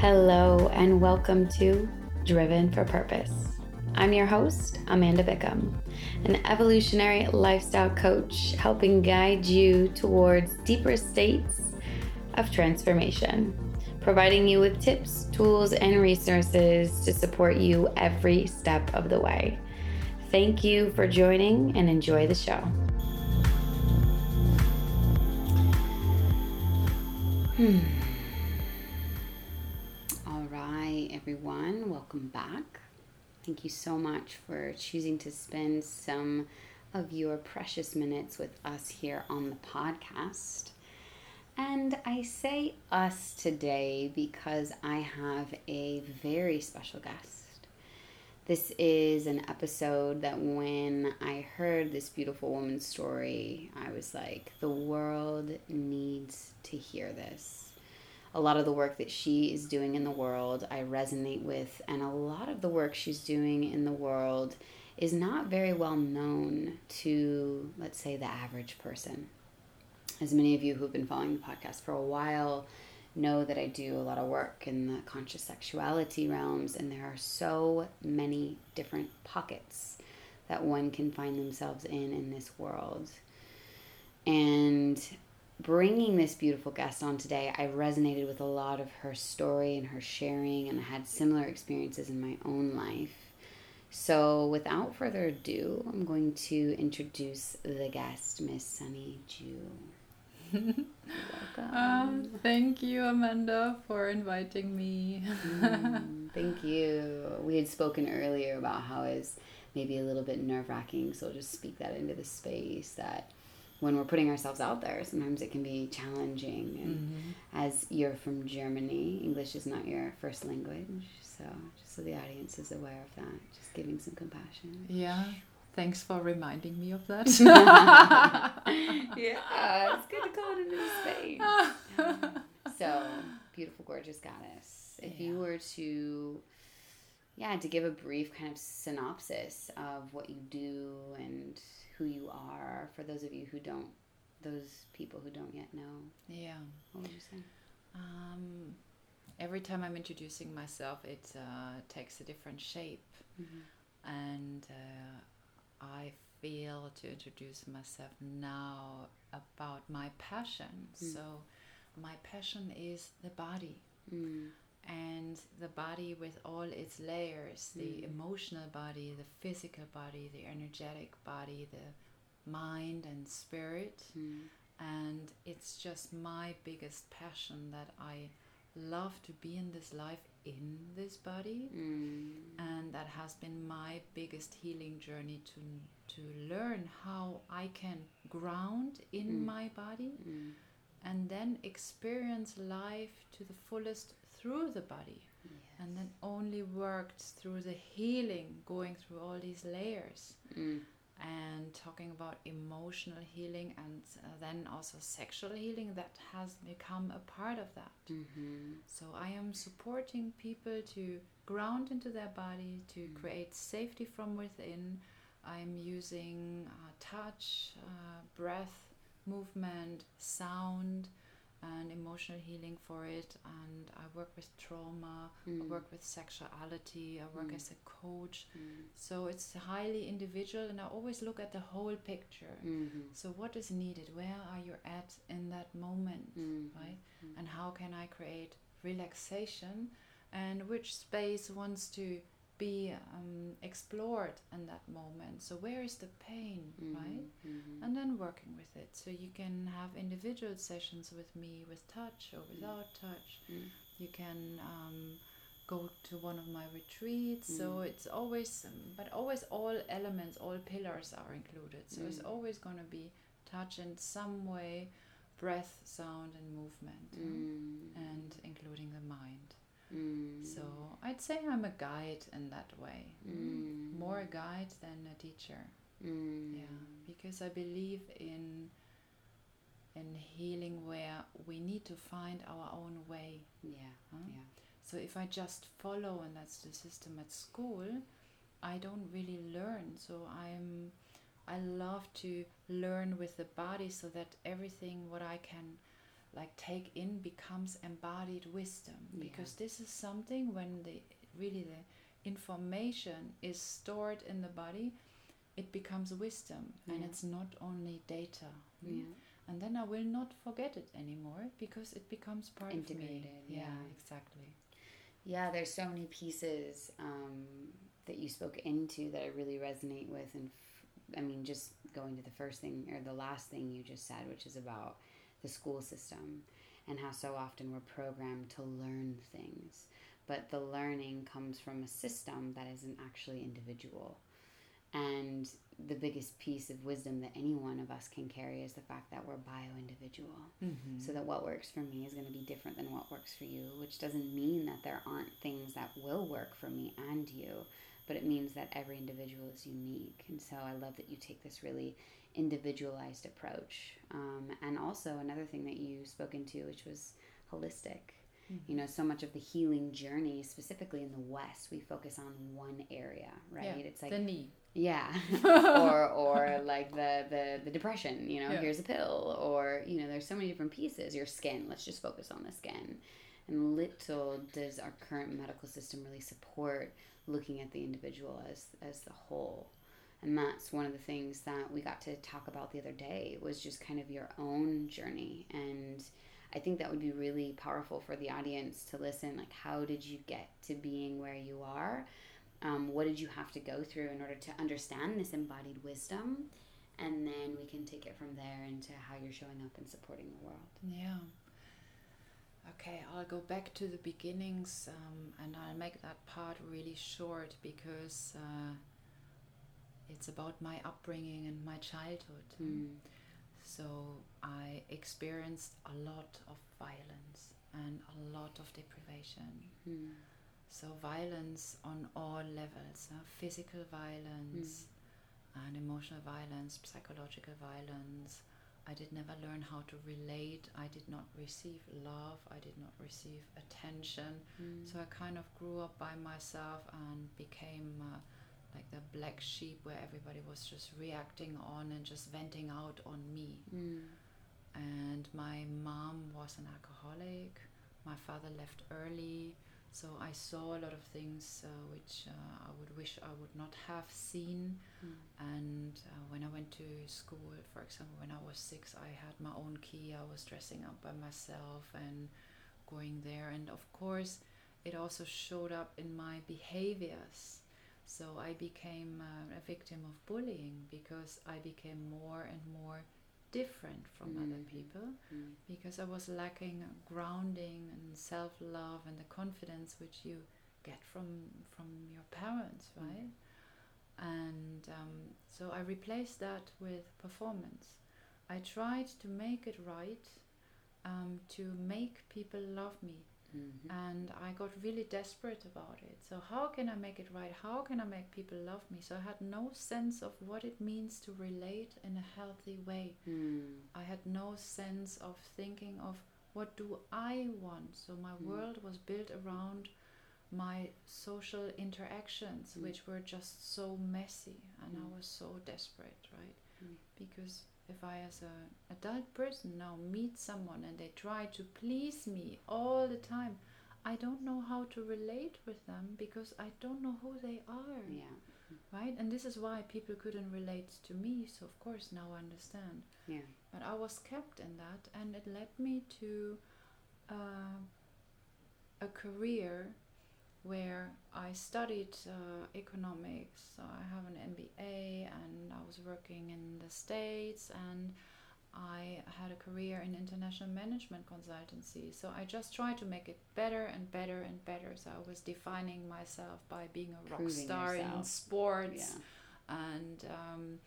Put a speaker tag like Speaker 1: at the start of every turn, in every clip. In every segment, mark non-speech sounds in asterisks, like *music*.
Speaker 1: Hello, and welcome to Driven for Purpose. I'm your host, Amanda Bickham, an evolutionary lifestyle coach helping guide you towards deeper states of transformation, providing you with tips, tools, and resources to support you every step of the way. Thank you for joining and enjoy the show. Hmm. Everyone, welcome back. Thank you so much for choosing to spend some of your precious minutes with us here on the podcast. And I say us today because I have a very special guest. This is an episode that when I heard this beautiful woman's story, I was like, the world needs to hear this. A lot of the work that she is doing in the world, I resonate with, and a lot of the work she's doing in the world is not very well known to, let's say, the average person as many of you who've been following the podcast for a while know that I do a lot of work in the conscious sexuality realms, and there are so many different pockets that one can find themselves in in this world. And bringing this beautiful guest on today, I resonated with a lot of her story and her sharing, and I had similar experiences in my own life. So, without further ado, I'm going to introduce the guest, Miss Sunny Ju. *laughs*
Speaker 2: um, thank you, Amanda, for inviting me.
Speaker 1: mm, *laughs* thank you. We had spoken earlier about how it's maybe a little bit nerve wracking, so I'll just speak that into the space that when we're putting ourselves out there, sometimes it can be challenging. And mm-hmm. as you're from Germany, English is not your first language, so just so the audience is aware of that, just giving some compassion.
Speaker 2: Yeah. Thanks for reminding me of that. *laughs* *laughs*
Speaker 1: yeah, it's good to call it a new space. *laughs* so, beautiful, gorgeous goddess. If yeah. you were to, yeah, to give a brief kind of synopsis of what you do and who you are for those of you who don't, those people who don't yet know.
Speaker 2: Yeah.
Speaker 1: What would you say?
Speaker 2: Um, every time I'm introducing myself, it uh, takes a different shape. Mm-hmm. And uh, I feel to introduce myself now about my passion. Mm. So, my passion is the body. Mm. And the body with all its layers the mm. emotional body, the physical body, the energetic body, the mind and spirit. Mm. And it's just my biggest passion that I love to be in this life in this body mm. and that has been my biggest healing journey to to learn how I can ground in mm. my body mm. and then experience life to the fullest through the body yes. and then only worked through the healing going through all these layers mm and talking about emotional healing and uh, then also sexual healing that has become a part of that. Mm-hmm. So I am supporting people to ground into their body, to mm-hmm. create safety from within. I'm using uh, touch, uh, breath, movement, sound and emotional healing for it and i work with trauma mm. i work with sexuality i work mm. as a coach mm. so it's highly individual and i always look at the whole picture mm-hmm. so what is needed where are you at in that moment mm-hmm. right mm-hmm. and how can i create relaxation and which space wants to be um, explored in that moment. So where is the pain, mm-hmm, right? Mm-hmm. And then working with it. So you can have individual sessions with me with touch or without touch. Mm. You can um, go to one of my retreats. Mm. So it's always, um, but always all elements, all pillars are included. So mm. it's always going to be touch in some way, breath, sound, and movement, mm. and including the mind. Mm. So I'd say I'm a guide in that way. Mm. More a guide than a teacher. Mm. Yeah, because I believe in in healing where we need to find our own way.
Speaker 1: Yeah. Huh? Yeah.
Speaker 2: So if I just follow and that's the system at school, I don't really learn. So I'm I love to learn with the body so that everything what I can like take in becomes embodied wisdom
Speaker 1: Yeah.
Speaker 2: because this is something when the really the information is stored in the body it becomes wisdom and it's not only data mm?
Speaker 1: Yeah.
Speaker 2: and then i will not forget it anymore because it becomes part
Speaker 1: Integrated,
Speaker 2: of me
Speaker 1: yeah.
Speaker 2: exactly
Speaker 1: Yeah, there's so many pieces um, that you spoke into that I really resonate with, and f- I mean, just going to the first thing or the last thing you just said, which is about the school system and how so often we're programmed to learn things, but the learning comes from a system that isn't actually individual. And the biggest piece of wisdom that any one of us can carry is the fact that we're bio individual
Speaker 2: mm-hmm.
Speaker 1: so that what works for me is going to be different than what works for you which doesn't mean that there aren't things that will work for me and you but it means that every individual is unique. And so i love that you take this really individualized approach. Um, and also another thing that you spoke into which was holistic. You know so much of the healing journey specifically in the west we focus on one area right?
Speaker 2: Yeah,
Speaker 1: it's like
Speaker 2: the knee
Speaker 1: yeah. *laughs* Or or like the, the the depression you know
Speaker 2: Yeah.
Speaker 1: here's a pill or you know there's so many different pieces. Your skin let's just focus on the skin. And little does our current medical system really support looking at the individual as as the whole. And that's one of the things that we got to talk about the other day was just kind of your own journey. And i think that would be really powerful for the audience to listen like how did you get to being where you are um, what did you have to go through in order to understand this embodied wisdom and then we can take it from there into how you're showing up and supporting the world
Speaker 2: Yeah. Okay, I'll go back to the beginnings um, and I'll make that part really short because uh, it's about my upbringing and my childhood.
Speaker 1: Mm.
Speaker 2: So I experienced a lot of violence and a lot of deprivation.
Speaker 1: Mm.
Speaker 2: So violence on all levels, uh, physical violence and emotional violence, psychological violence. I did never learn how to relate. I did not receive love. I did not receive attention.
Speaker 1: Mm.
Speaker 2: So I kind of grew up by myself and became uh, like the black sheep where everybody was just reacting on and just venting out on me.
Speaker 1: Mm.
Speaker 2: And my mom was an alcoholic. My father left early. So I saw a lot of things uh, which uh, I would wish I would not have seen.
Speaker 1: Mm.
Speaker 2: And uh, when I went to school, for example, when I was six, I had my own key. I was dressing up by myself and going there. And of course, it also showed up in my behaviors. So I became uh, a victim of bullying because I became more and more different from other
Speaker 1: Mhm.
Speaker 2: people
Speaker 1: Mm.
Speaker 2: because I was lacking grounding and self love and the confidence which you get from from your parents,
Speaker 1: Mm.
Speaker 2: right? And um, so I replaced that with performance. I tried to make it right, um, to make people love me,
Speaker 1: Mhm.
Speaker 2: and I got really desperate about it. So how can I make it right? How can I make people love me? So I had no sense of what it means to relate in a healthy way.
Speaker 1: Mm.
Speaker 2: I had no sense of thinking of what do I want. So my
Speaker 1: Mm.
Speaker 2: world was built around my social interactions,
Speaker 1: Mm.
Speaker 2: which were just so messy, and I
Speaker 1: Mm.
Speaker 2: was so desperate, right?
Speaker 1: Mm.
Speaker 2: Because if I, as a adult person, now meet someone and they try to please me all the time, I don't know how to relate with them because I don't know who they are
Speaker 1: Yeah.
Speaker 2: right? And this is why people couldn't relate to me. So of course now I understand.
Speaker 1: Yeah.
Speaker 2: But I was kept in that, and it led me to uh, a career where I studied uh, economics. So I have an MBA, and I was working in the States, and I had a career in international management consultancy. So I just tried to make it better and better and better. So I was defining myself by being a rock
Speaker 1: Proving
Speaker 2: star in sports
Speaker 1: Yeah.
Speaker 2: and um,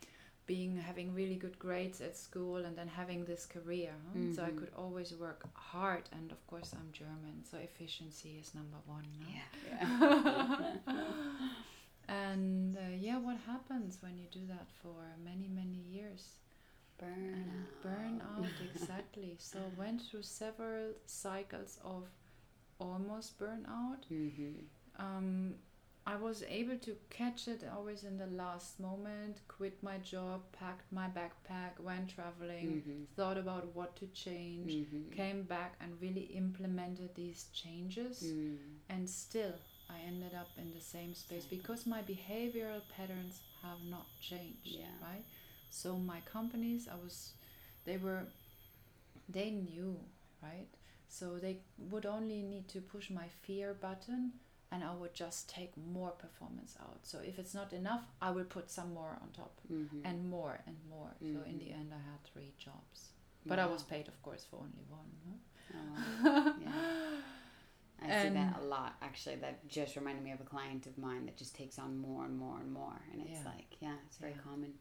Speaker 2: being having really good grades at school and then having this career huh? so i
Speaker 1: Mhm.
Speaker 2: could always work hard and of course i'm german so efficiency is number one no?
Speaker 1: Yeah. yeah. *laughs*
Speaker 2: and uh, yeah what happens when you do that for many many years
Speaker 1: Burn
Speaker 2: and
Speaker 1: out.
Speaker 2: exactly so *laughs* went through several cycles of almost burnout
Speaker 1: Mm-hmm.
Speaker 2: um, I was able to catch it always in the last moment, quit my job, packed my backpack, went traveling,
Speaker 1: Mhm.
Speaker 2: thought about what to change,
Speaker 1: Mhm.
Speaker 2: came back and really implemented these changes.
Speaker 1: Mm.
Speaker 2: And still, I ended up in the same space because my behavioral patterns have not changed,
Speaker 1: Yeah.
Speaker 2: right? So my companies, I was, they were, they knew, right? So they would only need to push my fear button and I would just take more performance out. So if it's not enough, I will put some more on top
Speaker 1: Mhm.
Speaker 2: and more and more. So in the
Speaker 1: Mhm.
Speaker 2: end, I had three jobs. But I was paid, of course, for only one. huh?
Speaker 1: Oh, yeah. *laughs* I see that a lot actually. That just reminded me of a client of mine that just takes on more and more and more, and it's
Speaker 2: Yeah.
Speaker 1: like, yeah, it's very
Speaker 2: Yeah.
Speaker 1: common.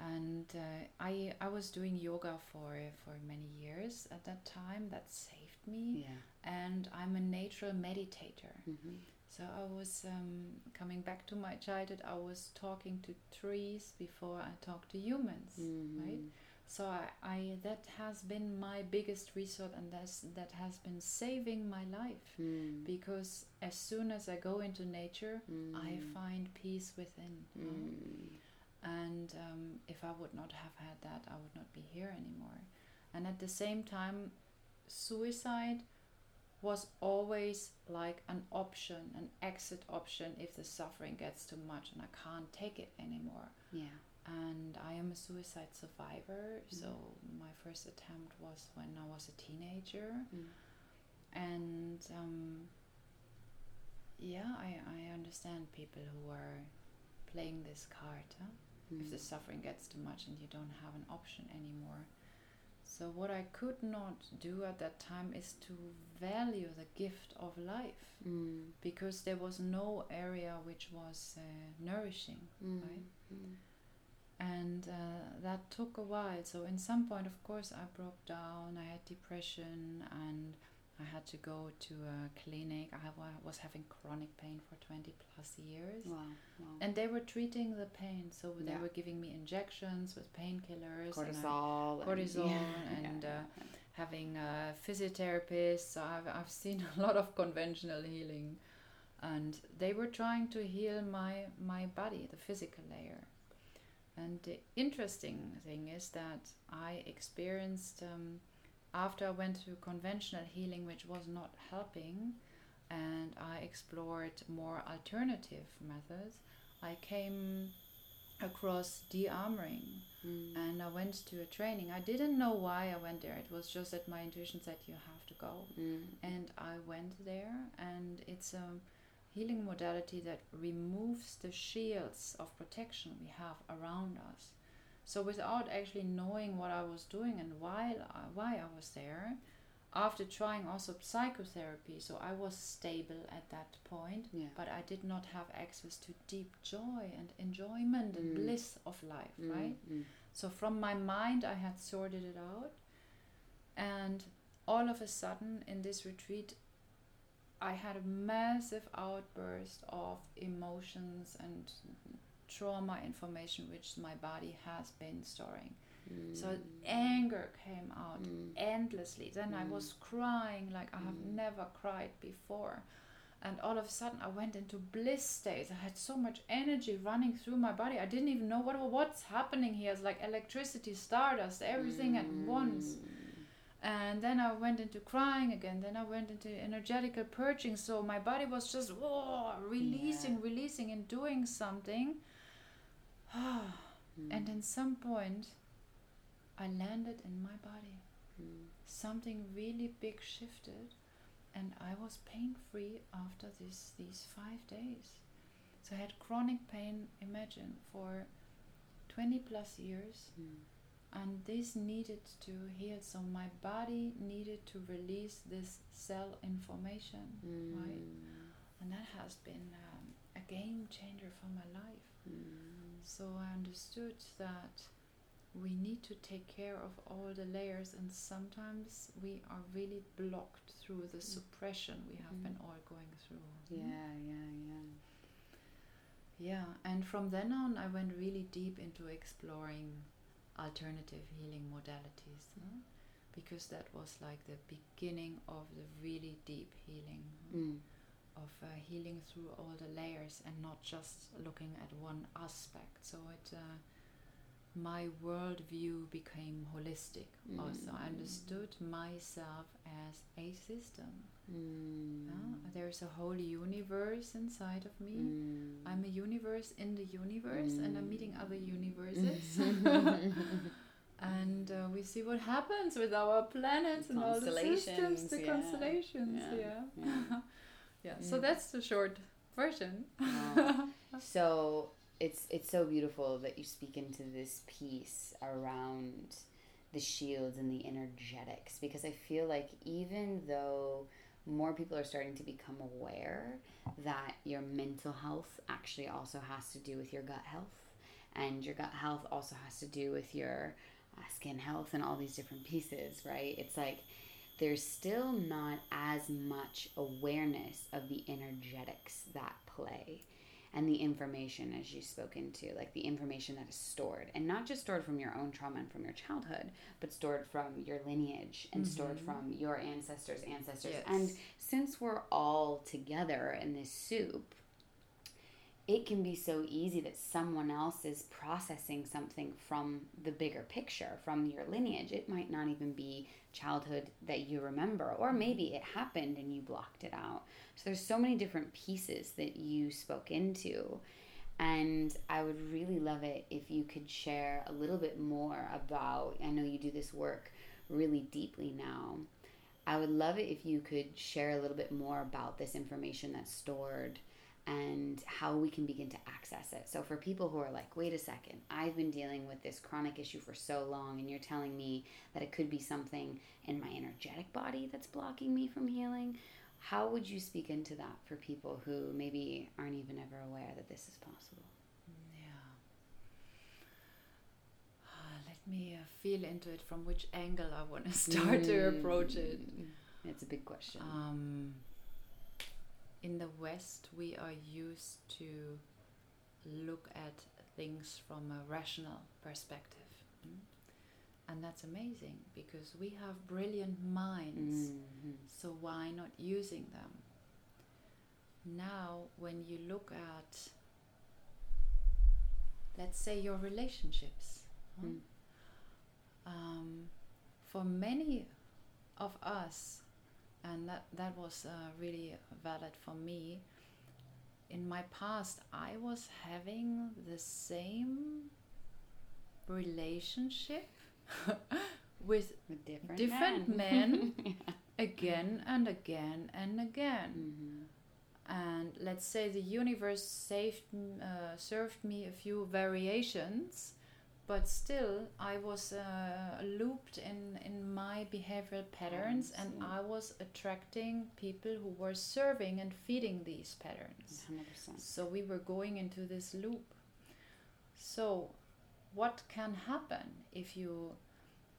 Speaker 2: And uh, I I was doing yoga for for many years at that time. That saved me,
Speaker 1: Yeah.
Speaker 2: and I'm a natural meditator.
Speaker 1: hmm
Speaker 2: So I was um, coming back to my childhood. I was talking to trees before I talked to humans, right? So I, I that has been my biggest resource, and that's that has been saving my life
Speaker 1: Mm.
Speaker 2: because as soon as I go into nature, I
Speaker 1: Mm.
Speaker 2: find peace within.
Speaker 1: Mm.
Speaker 2: And um, if I would not have had that, I would not be here anymore. And at the same time, suicide was always like an option, an exit option if the suffering gets too much and I can't take it anymore.
Speaker 1: Yeah.
Speaker 2: And I am a suicide survivor, so my first attempt was when I was a teenager.
Speaker 1: Mm.
Speaker 2: And um, yeah, I, I understand people who are playing this card. Huh? If the
Speaker 1: Mm.
Speaker 2: suffering gets too much and you don't have an option anymore. So, what I could not do at that time is to value the gift of life
Speaker 1: Mm.
Speaker 2: because there was no area which was uh, nourishing,
Speaker 1: Mm.
Speaker 2: right?
Speaker 1: Mm.
Speaker 2: and uh, that took a while. So, in some point, of course, I broke down, I had depression, and I had to go to a clinic. I was having chronic pain for 20 plus years.
Speaker 1: Wow. Wow.
Speaker 2: And they were treating the pain, so they
Speaker 1: Yeah.
Speaker 2: were giving me injections with painkillers, and I-
Speaker 1: cortisol. and-
Speaker 2: cortisol
Speaker 1: yeah, *laughs*
Speaker 2: and,
Speaker 1: yeah,
Speaker 2: uh, having a physiotherapist. So I've I've seen *laughs* a lot of conventional healing, and they were trying to heal my my body, the physical layer. And the interesting thing is that I experienced um, after I went to conventional healing, which was not helping, and I explored more alternative methods. I came across de-armoring
Speaker 1: Mm.
Speaker 2: and I went to a training. I didn't know why I went there. It was just that my intuition said you have to go.
Speaker 1: Mm.
Speaker 2: And I went there and it's a healing modality that removes the shields of protection we have around us. So without actually knowing what I was doing and why I, why I was there, after trying also psychotherapy, so I was stable at that point,
Speaker 1: Yeah.
Speaker 2: but I did not have access to deep joy and enjoyment and
Speaker 1: Mm.
Speaker 2: bliss of life,
Speaker 1: Mm.
Speaker 2: right?
Speaker 1: Mm.
Speaker 2: So from my mind, I had sorted it out, and all of a sudden in this retreat, I had a massive outburst of emotions and trauma information which my body has been storing. So
Speaker 1: Mm.
Speaker 2: anger came out
Speaker 1: Mm.
Speaker 2: endlessly. Then I
Speaker 1: Mm.
Speaker 2: was crying like I have
Speaker 1: Mm.
Speaker 2: never cried before. And all of a sudden, I went into bliss states. I had so much energy running through my body. I didn't even know what what's happening here. It's like electricity, stardust, everything at once.
Speaker 1: Mm.
Speaker 2: And then I went into crying again. Then I went into energetical purging. So my body was just whoa, releasing,
Speaker 1: Yeah.
Speaker 2: releasing, and doing something. And in some point, I landed in my body.
Speaker 1: Mm.
Speaker 2: Something really big shifted, and I was pain free after this these five days. So I had chronic pain, imagine, for 20 plus years,
Speaker 1: Mm.
Speaker 2: and this needed to heal. So my body needed to release this cell information, right?
Speaker 1: Mm.
Speaker 2: And that has been um, a game changer for my life.
Speaker 1: Mm.
Speaker 2: So I understood that we need to take care of all the layers, and sometimes we are really blocked through the suppression we have
Speaker 1: Mm.
Speaker 2: been all going through.
Speaker 1: Yeah, yeah, yeah.
Speaker 2: Yeah, and from then on, I went really deep into exploring alternative healing modalities no? because that was like the beginning of the really deep healing.
Speaker 1: Mm.
Speaker 2: Of uh, healing through all the layers and not just looking at one aspect. So it uh, my worldview became holistic.
Speaker 1: Mm.
Speaker 2: Also, I understood myself as a system.
Speaker 1: Mm.
Speaker 2: Yeah? There's a whole universe inside of me.
Speaker 1: Mm.
Speaker 2: I'm a universe in the universe, and I'm meeting other universes. *laughs* *laughs* and uh, we see what happens with our planets and all the systems, the
Speaker 1: yeah.
Speaker 2: constellations.
Speaker 1: Yeah,
Speaker 2: Yeah. *laughs*
Speaker 1: yeah.
Speaker 2: So that's the short version.
Speaker 1: Wow. *laughs* so it's it's so beautiful that you speak into this piece around the shields and the energetics because I feel like even though more people are starting to become aware that your mental health actually also has to do with your gut health and your gut health also has to do with your uh, skin health and all these different pieces right it's like there's still not as much awareness of the energetics that play and the information as you spoke into like the information that is stored and not just stored from your own trauma and from your childhood but stored from your lineage and stored mm-hmm. from your ancestors ancestors
Speaker 2: Yes.
Speaker 1: and since we're all together in this soup it can be so easy that someone else is processing something from the bigger picture, from your lineage. It might not even be childhood that you remember, or mm-hmm. maybe it happened and you blocked it out. So there's so many different pieces that you spoke into. And I would really love it if you could share a little bit more about. I know you do this work really deeply now. I would love it if you could share a little bit more about this information that's stored and how we can begin to access it. So, for people who are like, wait a second, I've been dealing with this chronic issue for so long, and you're telling me that it could be something in my energetic body that's blocking me from healing, how would you speak into that for people who maybe aren't even ever aware that this is possible?
Speaker 2: Yeah. Ah, Let me uh, feel into it from which angle I want to *laughs* start to approach it.
Speaker 1: Mm, It's a big question.
Speaker 2: Um, in the West, we are used to look at things from a rational perspective. mm? And that's amazing because we have brilliant minds.
Speaker 1: Mhm.
Speaker 2: So why not using them? Now, when you look at, let's say, your relationships.
Speaker 1: Mm.
Speaker 2: um, for many of us, and that that was uh, really valid for me. In my past, I was having the same relationship *laughs* with
Speaker 1: different,
Speaker 2: Different
Speaker 1: men. *laughs*
Speaker 2: again and again and again.
Speaker 1: Mhm.
Speaker 2: And let's say the universe saved, uh, served me a few variations, but still I was uh, looped in, in my behavioral patterns and. I was attracting people who were serving and feeding these patterns.
Speaker 1: 100%.
Speaker 2: So we were going into this loop. So, what can happen if you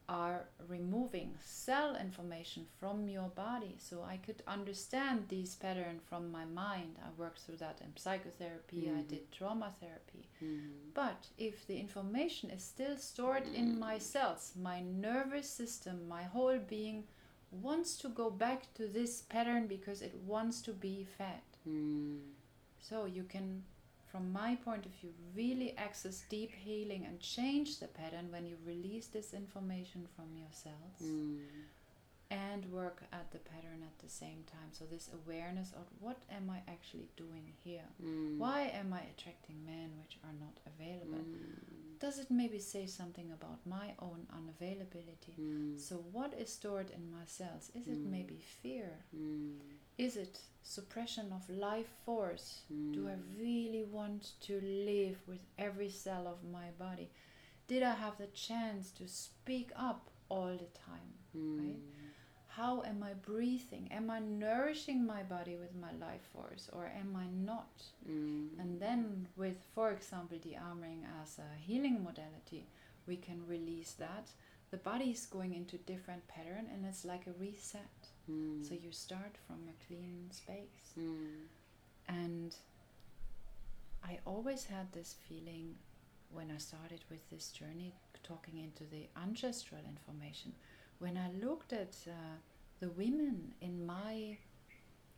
Speaker 2: are removing cell information from your body? So, I could understand these patterns from my mind. I worked through that in psychotherapy, I
Speaker 1: Mhm.
Speaker 2: did trauma therapy.
Speaker 1: Mhm.
Speaker 2: But if the information is still stored in my cells, my nervous system, my whole being wants to go back to this pattern because it wants to be fed.
Speaker 1: Mm.
Speaker 2: So you can, from my point of view, really access deep healing and change the pattern when you release this information from your cells
Speaker 1: Mm.
Speaker 2: and work at the pattern at the same time. So this awareness of what am I actually doing here?
Speaker 1: Mm.
Speaker 2: Why am I attracting men which are not available?
Speaker 1: Mm.
Speaker 2: Does it maybe say something about my own unavailability?
Speaker 1: Mm.
Speaker 2: So what is stored in my cells? Is it
Speaker 1: Mm.
Speaker 2: maybe fear?
Speaker 1: Mm.
Speaker 2: Is it suppression of life force? Do I
Speaker 1: Mm.
Speaker 2: really want to live with every cell of my body? Did I have the chance to speak up all the time? right? How am I breathing? Am I nourishing my body with my life force or am I not?
Speaker 1: Mm.
Speaker 2: And then, with, for example, the armoring as a healing modality, we can release that. The body is going into different pattern and it's like a reset.
Speaker 1: Mm.
Speaker 2: So you start from a clean space.
Speaker 1: Mm.
Speaker 2: And I always had this feeling when I started with this journey, talking into the ancestral information. When I looked at uh, the women in my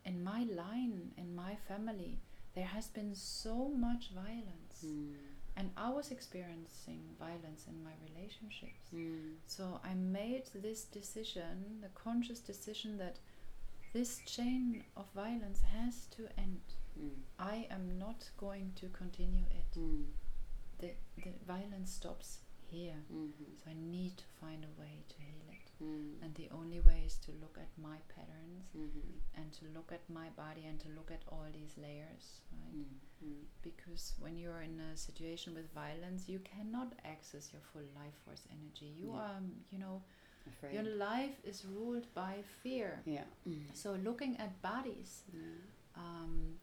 Speaker 2: in my line, in my family, there has been so much violence.
Speaker 1: Mm.
Speaker 2: And I was experiencing violence in my relationships.
Speaker 1: Mm.
Speaker 2: So I made this decision, the conscious decision that this chain of violence has to end.
Speaker 1: Mm.
Speaker 2: I am not going to continue it.
Speaker 1: Mm.
Speaker 2: The, the violence stops here.
Speaker 1: Mhm.
Speaker 2: So I need to find a way to heal.
Speaker 1: Mm.
Speaker 2: And the only way is to look at my patterns
Speaker 1: Mhm.
Speaker 2: and to look at my body and to look at all these layers, right?
Speaker 1: Mm. Mm.
Speaker 2: Because when you're in a situation with violence, you cannot access your full life force energy. You
Speaker 1: Yeah.
Speaker 2: are, you know,
Speaker 1: Afraid.
Speaker 2: your life is ruled by fear.
Speaker 1: yeah. Mm.
Speaker 2: So looking at bodies,
Speaker 1: Yeah.
Speaker 2: um,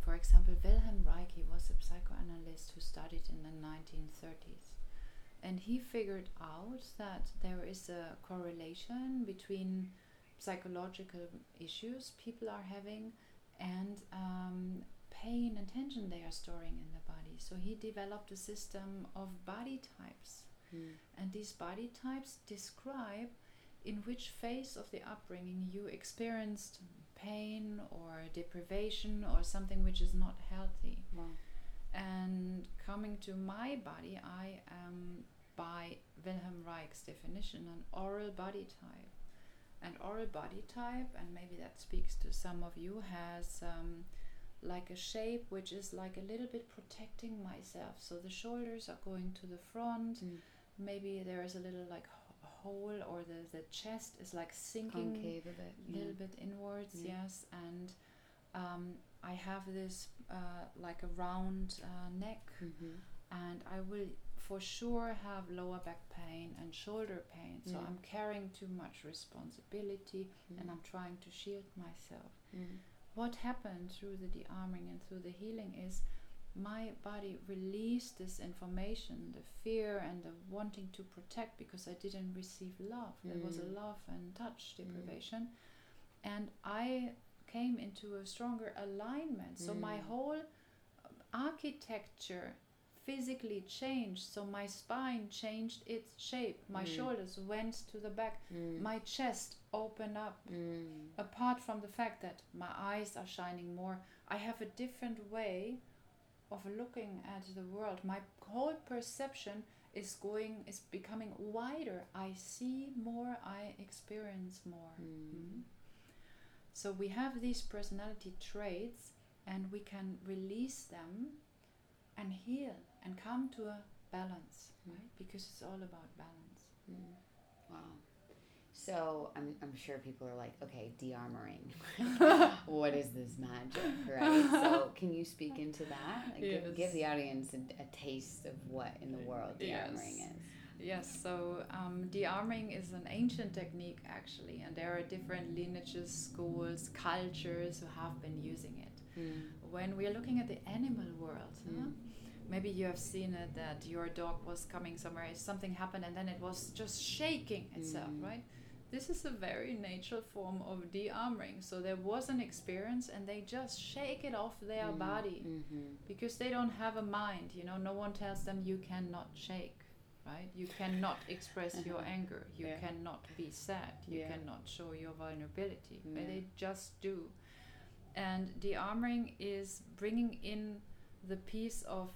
Speaker 2: for example, Wilhelm Reich, he was a psychoanalyst who studied in the 1930s. And he figured out that there is a correlation between psychological issues people are having and um, pain and tension they are storing in the body. So he developed a system of body types.
Speaker 1: Mm.
Speaker 2: And these body types describe in which phase of the upbringing you experienced pain or deprivation or something which is not healthy.
Speaker 1: Wow.
Speaker 2: And coming to my body, I am, by Wilhelm Reich's definition, an oral body type. An oral body type, and maybe that speaks to some of you, has um, like a shape which is like a little bit protecting myself. So the shoulders are going to the front,
Speaker 1: Mm.
Speaker 2: maybe there is a little like hole, or the, the chest is like sinking
Speaker 1: Concave a bit.
Speaker 2: little bit inwards,
Speaker 1: Yeah.
Speaker 2: yes, and um, I have this uh, like a round uh, neck,
Speaker 1: Mm-hmm.
Speaker 2: and I will for sure have lower back pain and shoulder pain. So
Speaker 1: Yeah.
Speaker 2: I'm carrying too much responsibility,
Speaker 1: Mm.
Speaker 2: and I'm trying to shield myself.
Speaker 1: Mm.
Speaker 2: What happened through the de-arming and through the healing is my body released this information, the fear and the wanting to protect because I didn't receive love. There was a
Speaker 1: Mm.
Speaker 2: love and touch deprivation. And I came into a stronger alignment. So my
Speaker 1: Mm.
Speaker 2: whole architecture physically changed. So my spine changed its shape. My
Speaker 1: Mm.
Speaker 2: shoulders went to the back.
Speaker 1: Mm.
Speaker 2: My chest opened up
Speaker 1: Mm.
Speaker 2: apart from the fact that my eyes are shining more, I have a different way of looking at the world. My whole perception is going is becoming wider. I see more, I experience more.
Speaker 1: Mm.
Speaker 2: So we have these personality traits and we can release them and heal and come to a balance,
Speaker 1: Mm.
Speaker 2: right? Because it's all about balance.
Speaker 1: Mm. Wow. So I'm, I'm sure people are like, okay, de-armoring. *laughs* what is this magic, right? So *laughs* can you speak into that? Like, give, give the audience a, a taste of what in the world de-armoring
Speaker 2: Yes.
Speaker 1: is.
Speaker 2: Yes, so um, de-arming is an ancient technique actually, and there are different lineages, schools, cultures who have been using it.
Speaker 1: Mm.
Speaker 2: When we are looking at the animal world, huh?
Speaker 1: Mm.
Speaker 2: maybe you have seen it that your dog was coming somewhere, something happened, and then it was just shaking itself,
Speaker 1: Mm.
Speaker 2: right? This is a very natural form of de-arming. So there was an experience, and they just shake it off their
Speaker 1: Mm.
Speaker 2: body
Speaker 1: Mm-hmm.
Speaker 2: because they don't have a mind you know no one tells them you cannot shake right you cannot express your anger you
Speaker 1: Yeah.
Speaker 2: cannot be sad you
Speaker 1: Yeah.
Speaker 2: cannot show your vulnerability but they just do and de-armoring is bringing in the piece of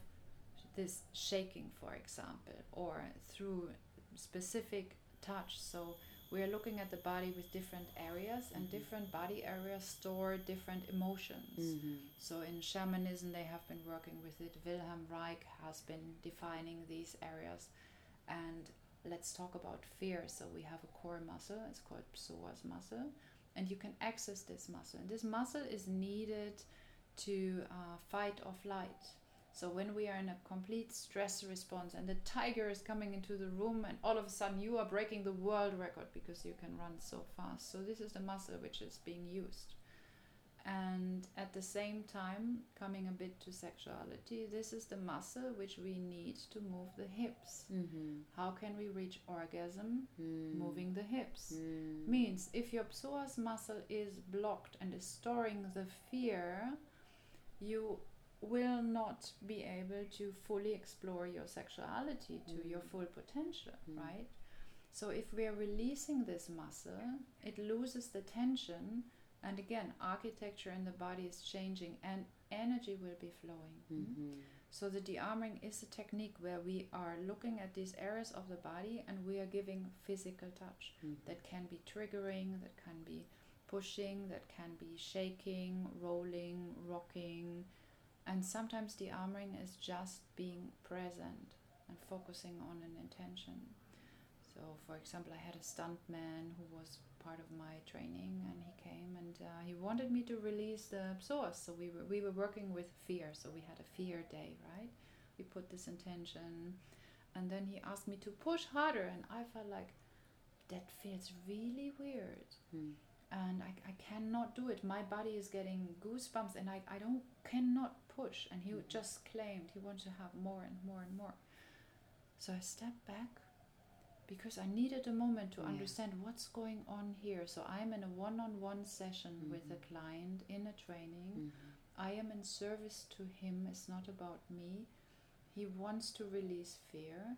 Speaker 2: this shaking for example or through specific touch so we're looking at the body with different areas and
Speaker 1: Mhm.
Speaker 2: different body areas store different emotions
Speaker 1: Mm-hmm.
Speaker 2: so in shamanism, they have been working with it. Wilhelm Reich has been defining these areas. And let's talk about fear. So we have a core muscle. It's called psoas muscle, and you can access this muscle. And this muscle is needed to uh, fight or flight. So when we are in a complete stress response and the tiger is coming into the room and all of a sudden you are breaking the world record because you can run so fast. So this is the muscle which is being used and at the same time coming a bit to sexuality this is the muscle which we need to move the hips
Speaker 1: Mm-hmm.
Speaker 2: how can we reach orgasm
Speaker 1: Mm.
Speaker 2: moving the hips
Speaker 1: Mm.
Speaker 2: means if your psoas muscle is blocked and is storing the fear you will not be able to fully explore your sexuality to your
Speaker 1: Mm.
Speaker 2: full potential
Speaker 1: Mm.
Speaker 2: right so if we are releasing this muscle it loses the tension And again, architecture in the body is changing and energy will be flowing. mm?
Speaker 1: Mhm.
Speaker 2: So the de-armoring is a technique where we are looking at these areas of the body and we are giving physical touch
Speaker 1: Mhm.
Speaker 2: that can be triggering, that can be pushing, that can be shaking, rolling, rocking. And sometimes de-armoring is just being present and focusing on an intention. So, for example, I had a stuntman who was part of my training, and he came and uh, he wanted me to release the psoas. So we were we were working with fear. So we had a fear day, right? We put this intention, and then he asked me to push harder, and I felt like that feels really weird
Speaker 1: Mm.
Speaker 2: and I, I cannot do it. My body is getting goosebumps, and I, I don't cannot push. And he
Speaker 1: Mhm.
Speaker 2: just claimed he wants to have more and more and more. So I stepped back because I needed a moment to understand what's going on here. So I'm in a one-on-one session with a
Speaker 1: Mhm.
Speaker 2: client in a training.
Speaker 1: Mhm.
Speaker 2: I am in service to him. It's not about me. He wants to release fear,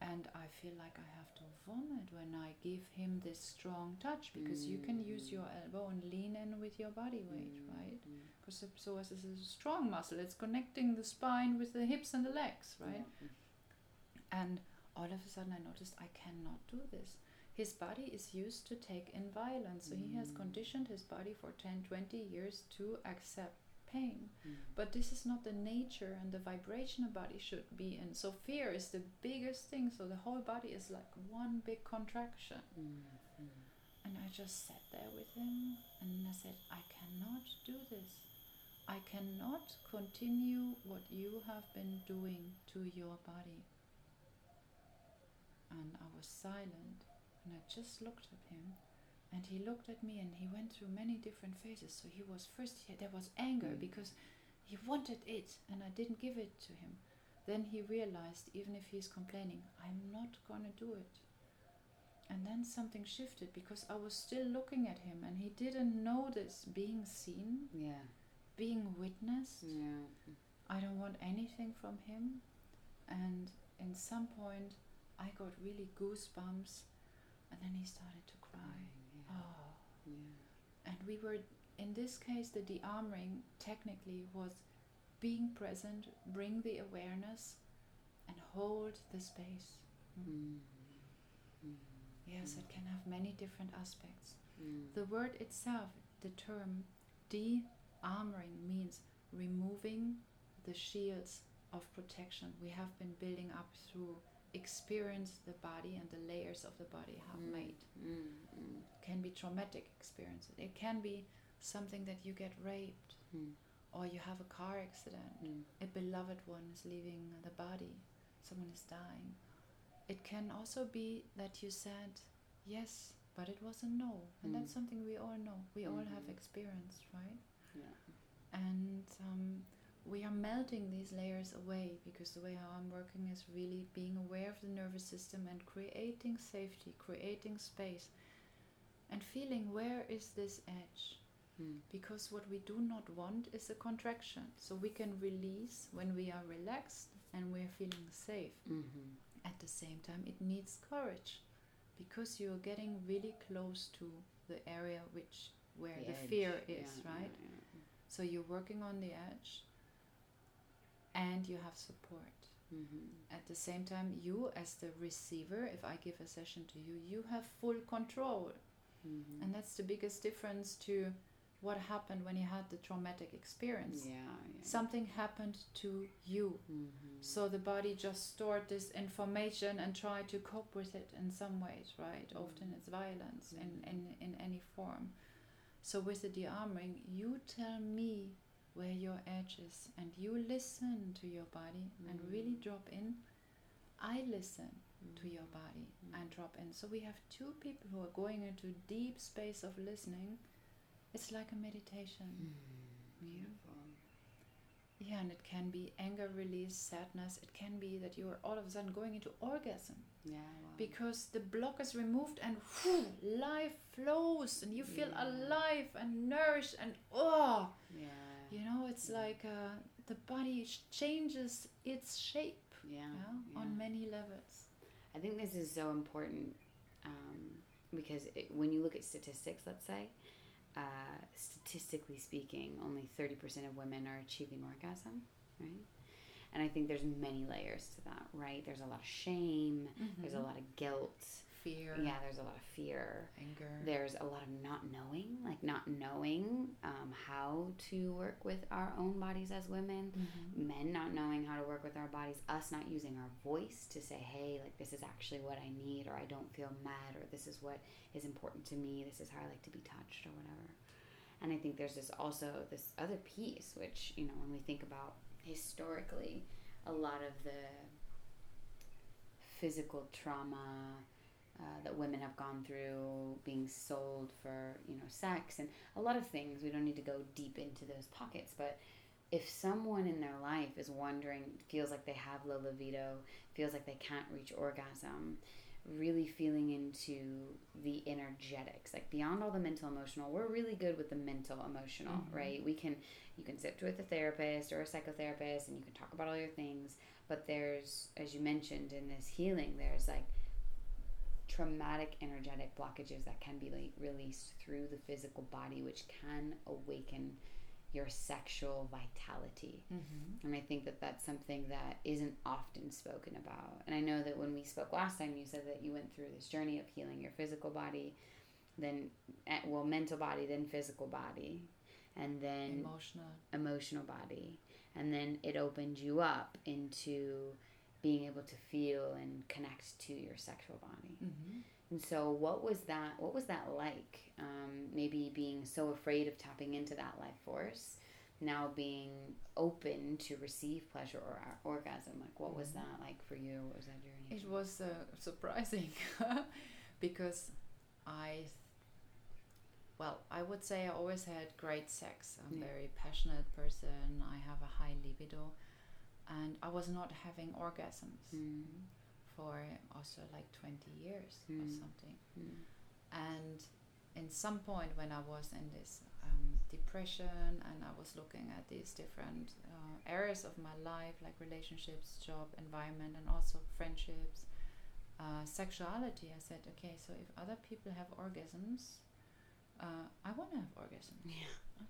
Speaker 2: and I feel like I have to vomit when I give him this strong touch because you can use your elbow and lean in with your body weight,
Speaker 1: Mm.
Speaker 2: right?
Speaker 1: Mm.
Speaker 2: Because the psoas is a strong muscle. It's connecting the spine with the hips and the legs, right? And all of a sudden, I noticed I cannot do this. His body is used to take in violence, so he has
Speaker 1: Mm.
Speaker 2: conditioned his body for 10, 20 years to accept pain.
Speaker 1: Mm.
Speaker 2: But this is not the nature and the vibration a body should be in. So fear is the biggest thing. So the whole body is like one big contraction.
Speaker 1: Mm. Mm.
Speaker 2: And I just sat there with him and I said, I cannot do this. I cannot continue what you have been doing to your body. And I was silent and I just looked at him. And he looked at me and he went through many different phases. So he was first, he, there was anger
Speaker 1: Mm.
Speaker 2: because he wanted it and I didn't give it to him. Then he realized, even if he's complaining, I'm not going to do it. And then something shifted because I was still looking at him and he didn't notice being seen,
Speaker 1: Yeah.
Speaker 2: being witnessed.
Speaker 1: Yeah.
Speaker 2: I don't want anything from him. And in some point, I got really goosebumps and then he started to cry.
Speaker 1: Yeah.
Speaker 2: Oh.
Speaker 1: Yeah.
Speaker 2: And we were, in this case, the de-armoring technically was being present, bring the awareness, and hold the space. Mm.
Speaker 1: Mm. Mm.
Speaker 2: Yes,
Speaker 1: Mm.
Speaker 2: it can have many different aspects.
Speaker 1: Mm.
Speaker 2: The word itself, the term de-armoring, means removing the shields of protection we have been building up through experience the body and the layers of the body have
Speaker 1: Mm.
Speaker 2: made.
Speaker 1: Mm. Mm.
Speaker 2: can be traumatic experiences. It can be something that you get raped
Speaker 1: Mm.
Speaker 2: or you have a car accident.
Speaker 1: Mm.
Speaker 2: A beloved one is leaving the body. Someone is dying. It can also be that you said yes, but it was a no. And
Speaker 1: Mm.
Speaker 2: that's something we all know. We all have
Speaker 1: Mhm.
Speaker 2: experienced, right?
Speaker 1: Yeah.
Speaker 2: And um, we are melting these layers away because the way how I'm working is really being aware of the nervous system and creating safety, creating space, and feeling where is this edge.
Speaker 1: Mm.
Speaker 2: Because what we do not want is a contraction. So we can release when we are relaxed and we're feeling safe.
Speaker 1: Mm-hmm.
Speaker 2: At the same time, it needs courage because you're getting really close to the area which where the, fear is, right? So you're working on the edge and you have support.
Speaker 1: Mm-hmm.
Speaker 2: At the same time, you, as the receiver, if I give a session to you, you have full control.
Speaker 1: Mm-hmm.
Speaker 2: And that's the biggest difference to what happened when you had the traumatic experience.
Speaker 1: yeah, yeah.
Speaker 2: Something happened to you.
Speaker 1: Mm-hmm.
Speaker 2: So the body just stored this information and tried to cope with it in some ways, right?
Speaker 1: Mm.
Speaker 2: Often it's violence in,
Speaker 1: Mm.
Speaker 2: in, in any form. So with the de-armoring, you tell me where your edge is and you listen to your body and really
Speaker 1: Mm.
Speaker 2: drop in. I listen to
Speaker 1: Mm.
Speaker 2: your body
Speaker 1: Mm.
Speaker 2: and drop in. So we have two people who are going into deep space of listening. It's like a meditation.
Speaker 1: Mm. Beautiful.
Speaker 2: Yeah, and it can be anger release, sadness. It can be that you are all of a sudden going into orgasm
Speaker 1: Yeah. Wow.
Speaker 2: because the block is removed and whew, life flows and you feel
Speaker 1: Yeah.
Speaker 2: alive and nourished and oh,
Speaker 1: yeah.
Speaker 2: You know, it's
Speaker 1: Yeah.
Speaker 2: like uh, the body changes its shape
Speaker 1: Yeah.
Speaker 2: yeah,
Speaker 1: yeah.
Speaker 2: on many levels.
Speaker 1: I think this is so important um, because it, when you look at statistics, let's say, uh, statistically speaking, only 30% of women are achieving orgasm, right? And I think there's many layers to that, right? There's a lot of shame, mm-hmm. there's a lot of guilt,
Speaker 2: fear.
Speaker 1: Yeah, there's a lot of fear,
Speaker 2: anger.
Speaker 1: There's a lot of not knowing, like not knowing um, how to work with our own bodies as women, mm-hmm. men not knowing how to work with our bodies, us not using our voice to say, hey, like this is actually what I need, or I don't feel mad, or this is what is important to me, this is how I like to be touched, or whatever. And I think there's this also this other piece, which, you know, when we think about historically, a lot of the physical trauma, uh, that women have gone through being sold for you know sex and a lot of things we don't need to go deep into those pockets but if someone in their life is wondering feels like they have low libido feels like they can't reach orgasm really feeling into the energetics like beyond all the mental emotional we're really good with the mental emotional mm-hmm. right we can you can sit with a therapist or a psychotherapist and you can talk about all your things but there's as you mentioned in this healing there's like traumatic energetic blockages that can be like released through the physical body, which can awaken your sexual vitality. Mm-hmm. And I think that that's something that isn't often spoken about. And I know that when we spoke last time, you said that you went through this journey of healing your physical body, then, eh, well, mental body, then physical body, and then
Speaker 2: emotional,
Speaker 1: emotional body. And then it opened you up into being able to feel and connect to your sexual body. Mm-hmm. And so, what was that? What was that like? Um, maybe being so afraid of tapping into that life force, now being open to receive pleasure or orgasm. Like, what was mm-hmm. that like for you? What was that journey?
Speaker 2: It was uh, surprising *laughs* because I, well, I would say I always had great sex. I'm a very passionate person. I have a high libido and I was not having orgasms mm. for also like 20 years mm. or something. Mm. And in some point when I was in this um, depression and I was looking at these different uh, areas of my life, like relationships, job, environment, and also friendships, uh, sexuality, I said, okay, so if other people have orgasms, uh, I want to have orgasms.
Speaker 1: Yeah.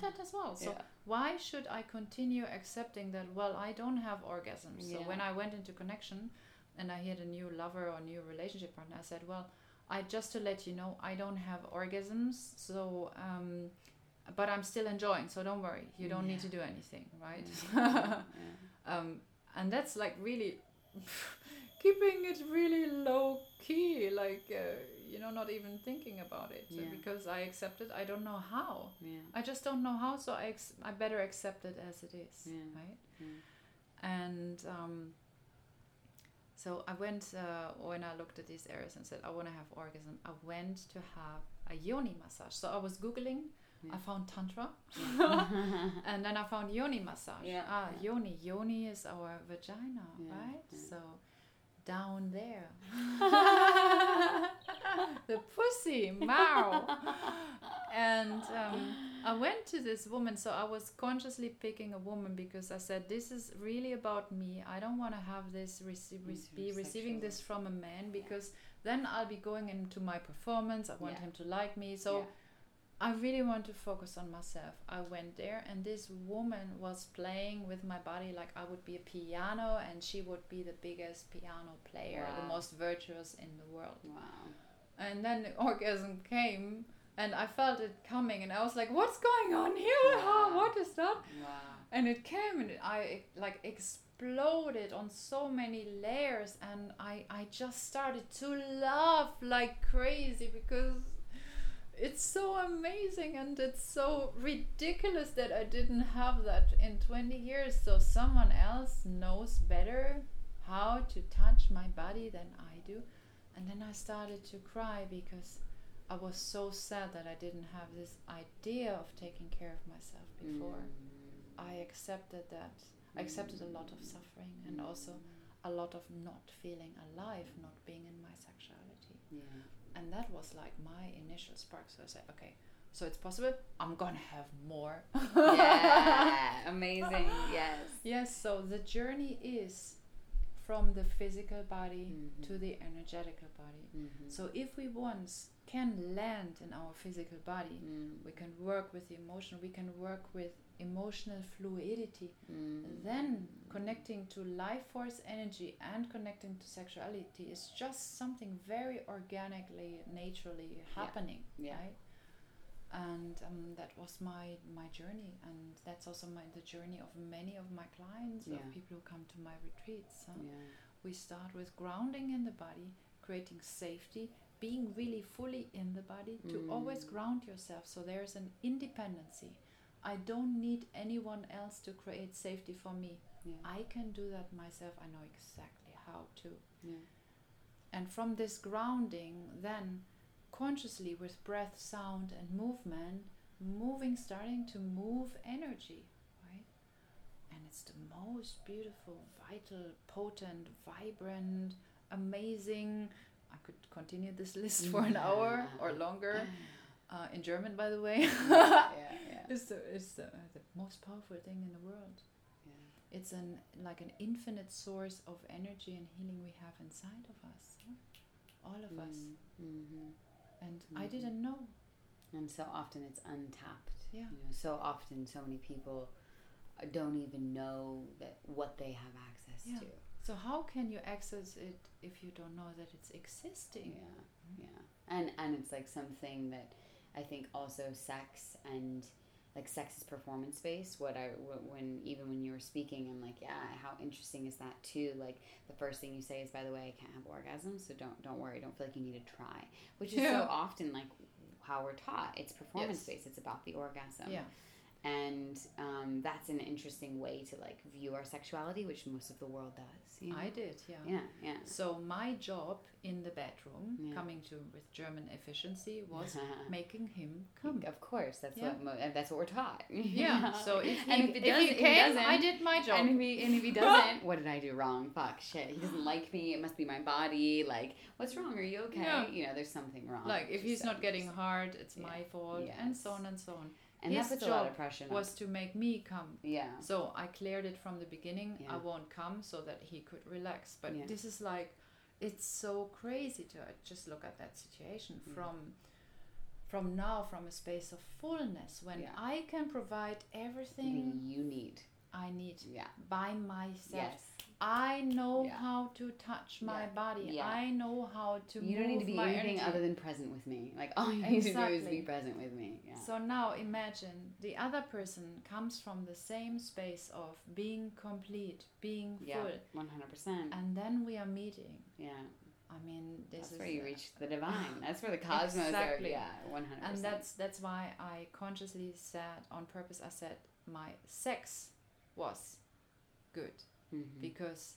Speaker 2: That as well. So yeah. why should I continue accepting that? Well, I don't have orgasms. Yeah. So when I went into connection, and I had a new lover or new relationship partner, I said, well, I just to let you know, I don't have orgasms. So, um, but I'm still enjoying. So don't worry, you don't yeah. need to do anything, right? *laughs* um, and that's like really *laughs* keeping it really low key, like. Uh, you know not even thinking about it yeah. because i accept it i don't know how
Speaker 1: yeah.
Speaker 2: i just don't know how so i ex- i better accept it as it is
Speaker 1: yeah.
Speaker 2: right and um, so i went uh, when i looked at these areas and said i want to have orgasm i went to have a yoni massage so i was googling I found tantra, *laughs* *laughs* and then I found yoni massage. Ah, yoni. Yoni is our vagina, right? So down there. *laughs* the pussy, Mao. and um, I went to this woman, so I was consciously picking a woman because I said, This is really about me. I don't want to have this, rece- rec- be receiving this from a man because yeah. then I'll be going into my performance. I want yeah. him to like me. So yeah. I really want to focus on myself. I went there, and this woman was playing with my body like I would be a piano, and she would be the biggest piano player, wow. the most virtuous in the world.
Speaker 1: Wow.
Speaker 2: And then the orgasm came, and I felt it coming, and I was like, "What's going on here? Wow. What is that?"
Speaker 1: Wow.
Speaker 2: And it came, and I like exploded on so many layers, and I I just started to laugh like crazy because it's so amazing and it's so ridiculous that I didn't have that in 20 years. So someone else knows better how to touch my body than I do. And then I started to cry because I was so sad that I didn't have this idea of taking care of myself before. Mm. I accepted that. I accepted a lot of suffering and also a lot of not feeling alive, not being in my sexuality.
Speaker 1: Yeah
Speaker 2: and that was like my initial spark so i said okay so it's possible i'm gonna have more
Speaker 1: yeah *laughs* amazing yes
Speaker 2: yes so the journey is from the physical body
Speaker 1: Mhm.
Speaker 2: to the energetical body.
Speaker 1: Mhm.
Speaker 2: So if we once can land in our physical body,
Speaker 1: Mm.
Speaker 2: we can work with the emotion, we can work with emotional fluidity.
Speaker 1: Mm.
Speaker 2: Then connecting to life force energy and connecting to sexuality is just something very organically, naturally happening,
Speaker 1: Yeah.
Speaker 2: right? And um, that was my my journey, and that's also my the journey of many of my clients,
Speaker 1: Yeah.
Speaker 2: of people who come to my retreats. huh?
Speaker 1: Yeah.
Speaker 2: We start with grounding in the body, creating safety, being really fully in the body to always
Speaker 1: Mm.
Speaker 2: ground yourself. So there's an independency. I don't need anyone else to create safety for me.
Speaker 1: Yeah.
Speaker 2: I can do that myself. I know exactly how to.
Speaker 1: Yeah.
Speaker 2: And from this grounding, then consciously with breath, sound, and movement, moving, starting to move energy, right? And it's the most beautiful, vital, potent, vibrant, amazing. I could continue this list for an *laughs* hour or longer. *laughs* Uh, in German, by the way.
Speaker 1: yeah. *laughs* Yeah.
Speaker 2: It's the, it's the, the most powerful thing in the world.
Speaker 1: Yeah.
Speaker 2: It's an like an infinite source of energy and healing we have inside of us, huh? all of us.
Speaker 1: Mm-hmm.
Speaker 2: And I
Speaker 1: Mhm.
Speaker 2: didn't know.
Speaker 1: And so often it's untapped.
Speaker 2: Yeah.
Speaker 1: You know, so often so many people don't even know that what they have access
Speaker 2: Yeah.
Speaker 1: to.
Speaker 2: So how can you access it if you don't know that it's existing?
Speaker 1: Yeah, yeah, and and it's like something that I think also sex and like sex is performance based. What I when even when you were speaking, I'm like, yeah, how interesting is that too? Like the first thing you say is, by the way, I can't have orgasms, so don't don't worry, don't feel like you need to try, which is
Speaker 2: Yeah.
Speaker 1: so often like how we're taught. It's performance based. It's about the orgasm
Speaker 2: Yeah.
Speaker 1: and um, that's an interesting way to like view our sexuality, which most of the world does. You know?
Speaker 2: I did, yeah.
Speaker 1: yeah, yeah.
Speaker 2: So my job in the bedroom,
Speaker 1: Yeah.
Speaker 2: coming to with German efficiency, was *laughs* making him come.
Speaker 1: Of course, that's
Speaker 2: Yeah.
Speaker 1: what uh, that's what we're taught. *laughs*
Speaker 2: Yeah. So if he,
Speaker 1: and if, it
Speaker 2: if
Speaker 1: does,
Speaker 2: he
Speaker 1: if
Speaker 2: came,
Speaker 1: doesn't,
Speaker 2: I did my job.
Speaker 1: And if, he, and if he doesn't, what did I do wrong? Fuck, shit. He doesn't like me. It must be my body. Like, what's wrong? Are you okay?
Speaker 2: Yeah.
Speaker 1: You know, there's something wrong.
Speaker 2: like if he's not getting hard, it's my fault, and so on and so on.
Speaker 1: and
Speaker 2: his
Speaker 1: that puts a lot
Speaker 2: job
Speaker 1: of pressure. on
Speaker 2: Was to make me come.
Speaker 1: yeah,
Speaker 2: So I cleared it from the beginning.
Speaker 1: Yeah.
Speaker 2: I won't come so that he could relax. But
Speaker 1: Yeah.
Speaker 2: this is like, it's so crazy to just look at that situation
Speaker 1: Mm.
Speaker 2: from, from now from a space of fullness when
Speaker 1: Yeah.
Speaker 2: I can provide everything
Speaker 1: you need.
Speaker 2: I need
Speaker 1: Yeah.
Speaker 2: by myself.
Speaker 1: Yes.
Speaker 2: I know
Speaker 1: Yeah.
Speaker 2: how to touch my body. I know how to.
Speaker 1: You don't need to be anything
Speaker 2: energy.
Speaker 1: other than present with me. Like all you need to do is be present with me. Yeah.
Speaker 2: So now imagine the other person comes from the same space of being complete, being full,
Speaker 1: One hundred percent.
Speaker 2: and then we are meeting.
Speaker 1: Yeah.
Speaker 2: I mean, this
Speaker 1: That's
Speaker 2: is
Speaker 1: where you reach the divine. *laughs* That's where the cosmos
Speaker 2: Exactly.
Speaker 1: are. Yeah. One hundred
Speaker 2: and that's that's why I consciously said on purpose. I said my sex was good
Speaker 1: Mm-hmm.
Speaker 2: because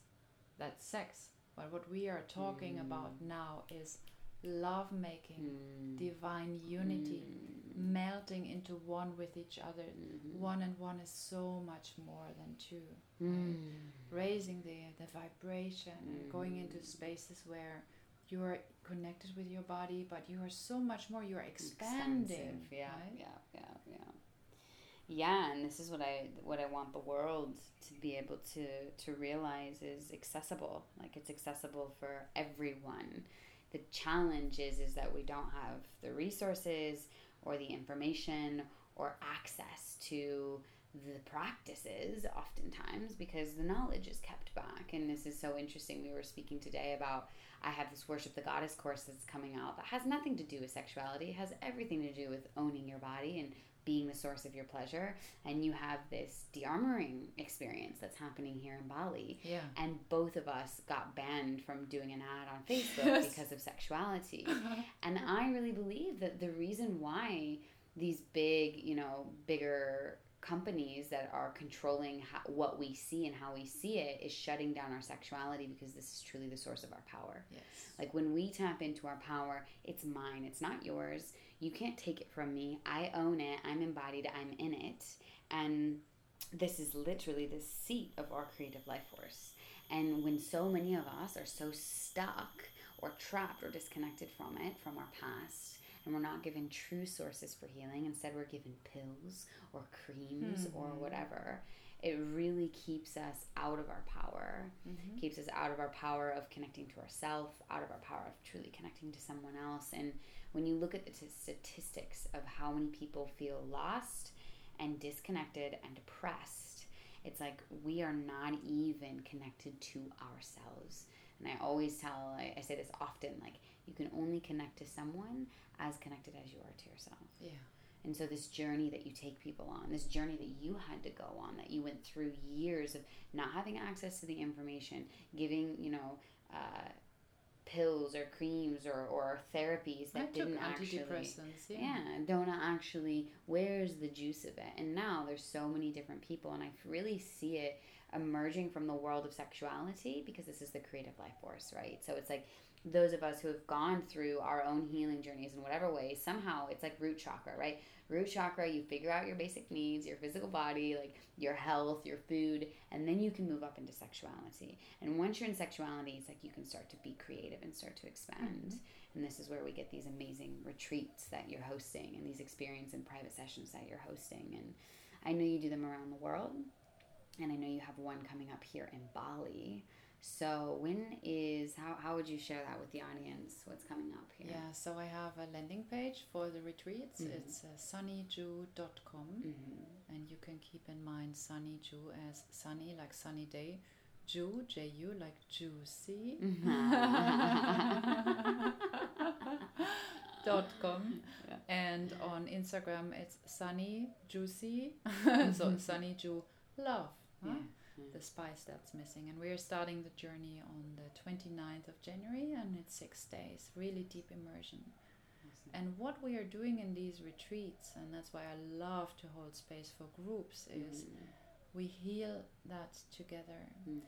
Speaker 2: that's sex. But what we are talking about
Speaker 1: Mm.
Speaker 2: now is love making,
Speaker 1: Mm.
Speaker 2: divine unity,
Speaker 1: Mm.
Speaker 2: melting into one with each other.
Speaker 1: Mhm.
Speaker 2: One and one is so much more than two.
Speaker 1: Mm.
Speaker 2: Raising the the vibration and going into spaces where you are connected with your body, but you are so much more. You are expanding.
Speaker 1: Expansive. Yeah,
Speaker 2: right?
Speaker 1: yeah, yeah, yeah. Yeah, and this is what I what I want the world to be able to to realize is accessible. Like it's accessible for everyone. The challenge is is that we don't have the resources or the information or access to the practices oftentimes because the knowledge is kept back. And this is so interesting. We were speaking today about i have this worship the goddess course that's coming out that has nothing to do with sexuality. It has everything to do with owning your body and being the source of your pleasure and you have this de-armoring experience that's happening here in bali
Speaker 2: Yeah.
Speaker 1: and both of us got banned from doing an ad on *laughs* facebook
Speaker 2: Yes.
Speaker 1: because of sexuality *laughs* and I really believe that the reason why these big, you know, bigger companies that are controlling how, what we see and how we see it is shutting down our sexuality because this is truly the source of our power.
Speaker 2: Yes.
Speaker 1: Like when we tap into our power, it's mine, it's not yours. You can't take it from me. I own it. I'm embodied. I'm in it. And this is literally the seat of our creative life force. And when so many of us are so stuck or trapped or disconnected from it, from our past, and we're not given true sources for healing. Instead, we're given pills or creams mm-hmm. or whatever. It really keeps us out of our power, mm-hmm. keeps us out of our power of connecting to ourselves, out of our power of truly connecting to someone else. And when you look at the t- statistics of how many people feel lost and disconnected and depressed, it's like we are not even connected to ourselves. And I always tell, I, I say this often, like you can only connect to someone as connected as you are to yourself.
Speaker 2: Yeah.
Speaker 1: And so, this journey that you take people on, this journey that you had to go on, that you went through years of not having access to the information, giving, you know, uh, pills or creams or, or therapies that didn't actually yeah. yeah don't actually where's the juice of it and now there's so many different people and i really see it emerging from the world of sexuality because this is the creative life force right so it's like those of us who have gone through our own healing journeys in whatever way, somehow it's like root chakra, right? Root chakra, you figure out your basic needs, your physical body, like your health, your food, and then you can move up into sexuality. And once you're in sexuality, it's like you can start to be creative and start to expand. Mm-hmm. And this is where we get these amazing retreats that you're hosting and these experience and private sessions that you're hosting. And I know you do them around the world. And I know you have one coming up here in Bali. So when is how how would you share that with the audience? What's coming up here?
Speaker 2: Yeah, so I have a landing page for the retreats. Mm-hmm. It's uh, sunnyju.com mm-hmm. and you can keep in mind Sunny Ju as sunny like sunny day, Ju J U like juicy. Mm-hmm. *laughs* dot com yeah. and on Instagram it's sunny juicy *laughs* so sunny love huh? yeah the spice that's missing. And we're starting the journey on the 29th of January, and it's six days, really deep immersion. Awesome. And what we are doing in these retreats, and that's why I love to hold space for groups, is mm-hmm. we heal that together. Mm-hmm.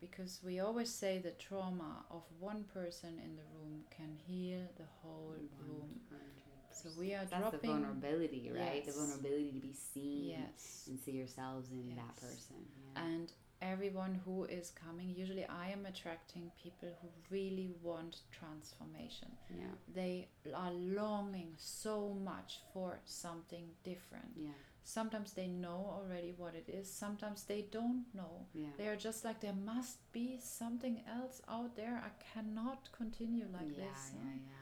Speaker 2: Because we always say the trauma of one person in the room can heal the whole 100%. So we are
Speaker 1: That's
Speaker 2: dropping
Speaker 1: the vulnerability, right? Yes. The vulnerability to be seen
Speaker 2: yes.
Speaker 1: and see yourselves in yes. that person.
Speaker 2: Yeah. And everyone who is coming, usually I am attracting people who really want transformation.
Speaker 1: Yeah.
Speaker 2: They are longing so much for something different.
Speaker 1: Yeah.
Speaker 2: Sometimes they know already what it is, sometimes they don't know.
Speaker 1: Yeah.
Speaker 2: They are just like there must be something else out there. I cannot continue like
Speaker 1: yeah,
Speaker 2: this.
Speaker 1: Yeah, yeah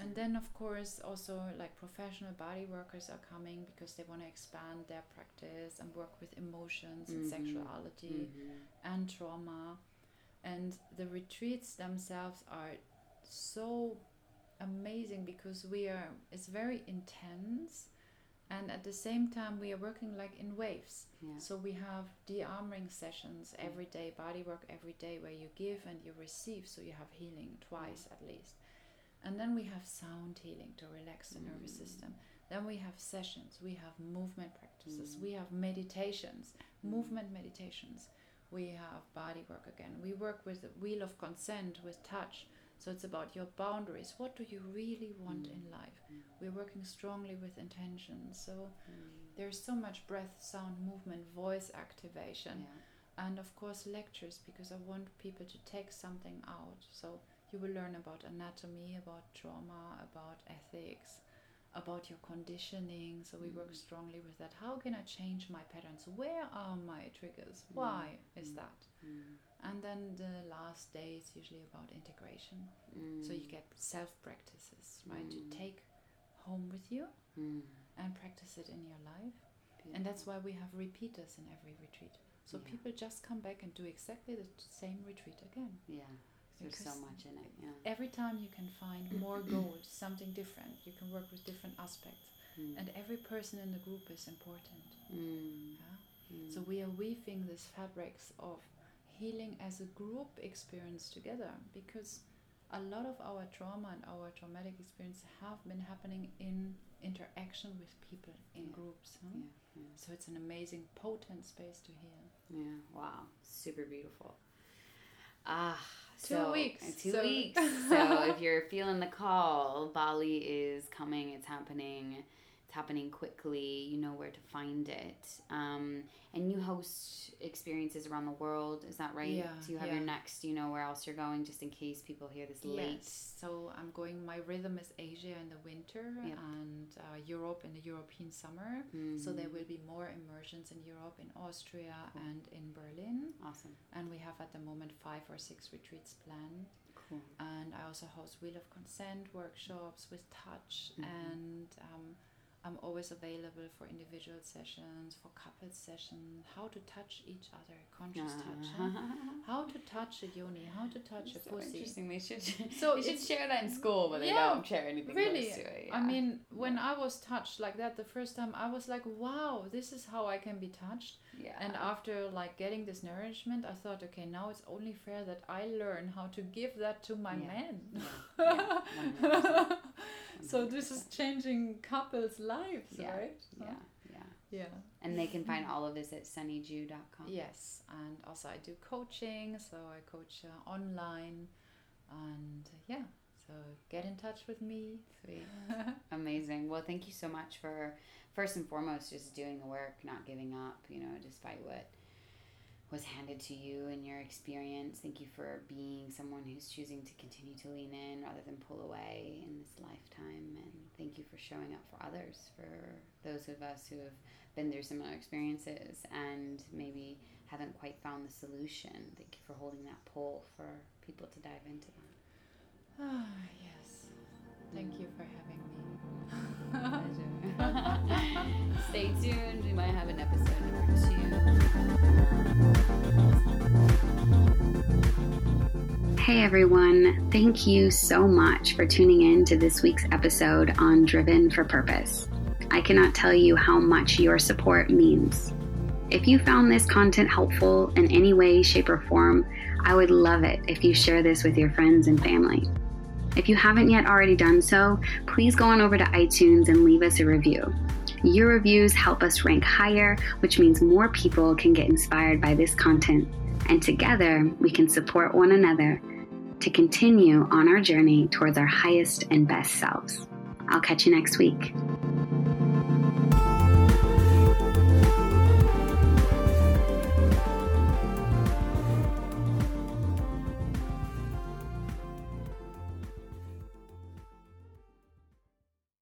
Speaker 2: and then of course also like professional body workers are coming because they want to expand their practice and work with emotions mm-hmm. and sexuality mm-hmm. and trauma and the retreats themselves are so amazing because we are it's very intense and at the same time we are working like in waves
Speaker 1: yeah.
Speaker 2: so we have de-armoring sessions every day body work every day where you give and you receive so you have healing twice at least and then we have sound healing to relax the mm. nervous system. Then we have sessions, we have movement practices, mm. we have meditations, mm. movement meditations. We have body work again. We work with the wheel of consent, with touch. So it's about your boundaries. What do you really want in life? We're working strongly with intention. So there's so much breath, sound, movement, voice activation.
Speaker 1: Yeah.
Speaker 2: And of course, lectures because I want people to take something out. So you will learn about anatomy, about trauma, about ethics, about your conditioning. So we mm. work strongly with that. How can I change my patterns? Where are my triggers? Mm. Why is that?
Speaker 1: Mm.
Speaker 2: And then the last day is usually about integration. So you get self practices, right? To take home with you and practice it in your life. Beautiful. And that's why we have repeaters in every retreat. So yeah. people just come back and do exactly the same retreat again.
Speaker 1: Yeah. There's so much in it. Yeah.
Speaker 2: Every time you can find more *clears throat* gold, something different. You can work with different aspects, mm. and every person in the group is important.
Speaker 1: Mm.
Speaker 2: Yeah. Mm. So we are weaving these fabrics of healing as a group experience together because a lot of our trauma and our traumatic experience have been happening in interaction with people in
Speaker 1: yeah.
Speaker 2: groups.
Speaker 1: Huh? Yeah, yeah.
Speaker 2: So it's an amazing, potent space to heal.
Speaker 1: Yeah, wow, super beautiful. Ah,
Speaker 2: two
Speaker 1: so,
Speaker 2: weeks.
Speaker 1: Two so. weeks. so if you're feeling the call, Bali is coming. It's happening it's happening quickly. You know where to find it. Um, and you host experiences around the world. Is that right?
Speaker 2: Yeah,
Speaker 1: So you have
Speaker 2: yeah.
Speaker 1: your next. You know where else you're going, just in case people hear this late.
Speaker 2: Yes. So I'm going. My rhythm is Asia in the winter
Speaker 1: Yep.
Speaker 2: and uh, Europe in the European summer. So there will be more immersions in Europe, in Austria,
Speaker 1: Cool.
Speaker 2: and in Berlin.
Speaker 1: Awesome.
Speaker 2: And we have at the moment five or six retreats planned.
Speaker 1: Cool.
Speaker 2: And I also host Wheel of Consent workshops with touch,
Speaker 1: Mhm.
Speaker 2: and um, I'm always available for individual sessions, for couple sessions, how to touch each other, conscious ah. touch. huh? *laughs* How to touch a yoni, how to touch a
Speaker 1: so
Speaker 2: pussy.
Speaker 1: interesting. They should. *laughs* *laughs*
Speaker 2: So
Speaker 1: they should share that in school, but they
Speaker 2: Yeah,
Speaker 1: don't share anything
Speaker 2: Really,
Speaker 1: it.
Speaker 2: I mean, when
Speaker 1: Yeah.
Speaker 2: I was touched like that the first time, I was like, "Wow, this is how I can be touched."
Speaker 1: Yeah.
Speaker 2: And after like getting this nourishment, I thought, okay, now it's only fair that I learn how to give that to my
Speaker 1: Yeah.
Speaker 2: men.
Speaker 1: Yeah, *laughs* yeah,
Speaker 2: so this is changing couples' lives,
Speaker 1: Yeah,
Speaker 2: right?
Speaker 1: yeah, yeah.
Speaker 2: Yeah.
Speaker 1: And they can find *laughs* all of this at sunnyju.com.
Speaker 2: Yes, and also I do coaching, so I coach uh, online, and uh, yeah, so get in touch with me. *laughs*
Speaker 1: Amazing. Well, thank you so much for, first and foremost, just doing the work, not giving up, you know, despite what was handed to you in your experience. Thank you for being someone who's choosing to continue to lean in rather than pull away in this lifetime. And thank you for showing up for others, for those of us who have been through similar experiences and maybe haven't quite found the solution. Thank you for holding that pull for people to dive into that.
Speaker 2: Ah, yes. Thank you for having me. *laughs*
Speaker 1: Stay tuned. We might have an episode number two. Hey everyone, thank you so much for tuning in to this week's episode on Driven for Purpose. I cannot tell you how much your support means. If you found this content helpful in any way, shape, or form, I would love it if you share this with your friends and family. If you haven't yet already done so, please go on over to iTunes and leave us a review. Your reviews help us rank higher, which means more people can get inspired by this content, and together we can support one another to continue on our journey towards our highest and best selves. I'll catch you next week.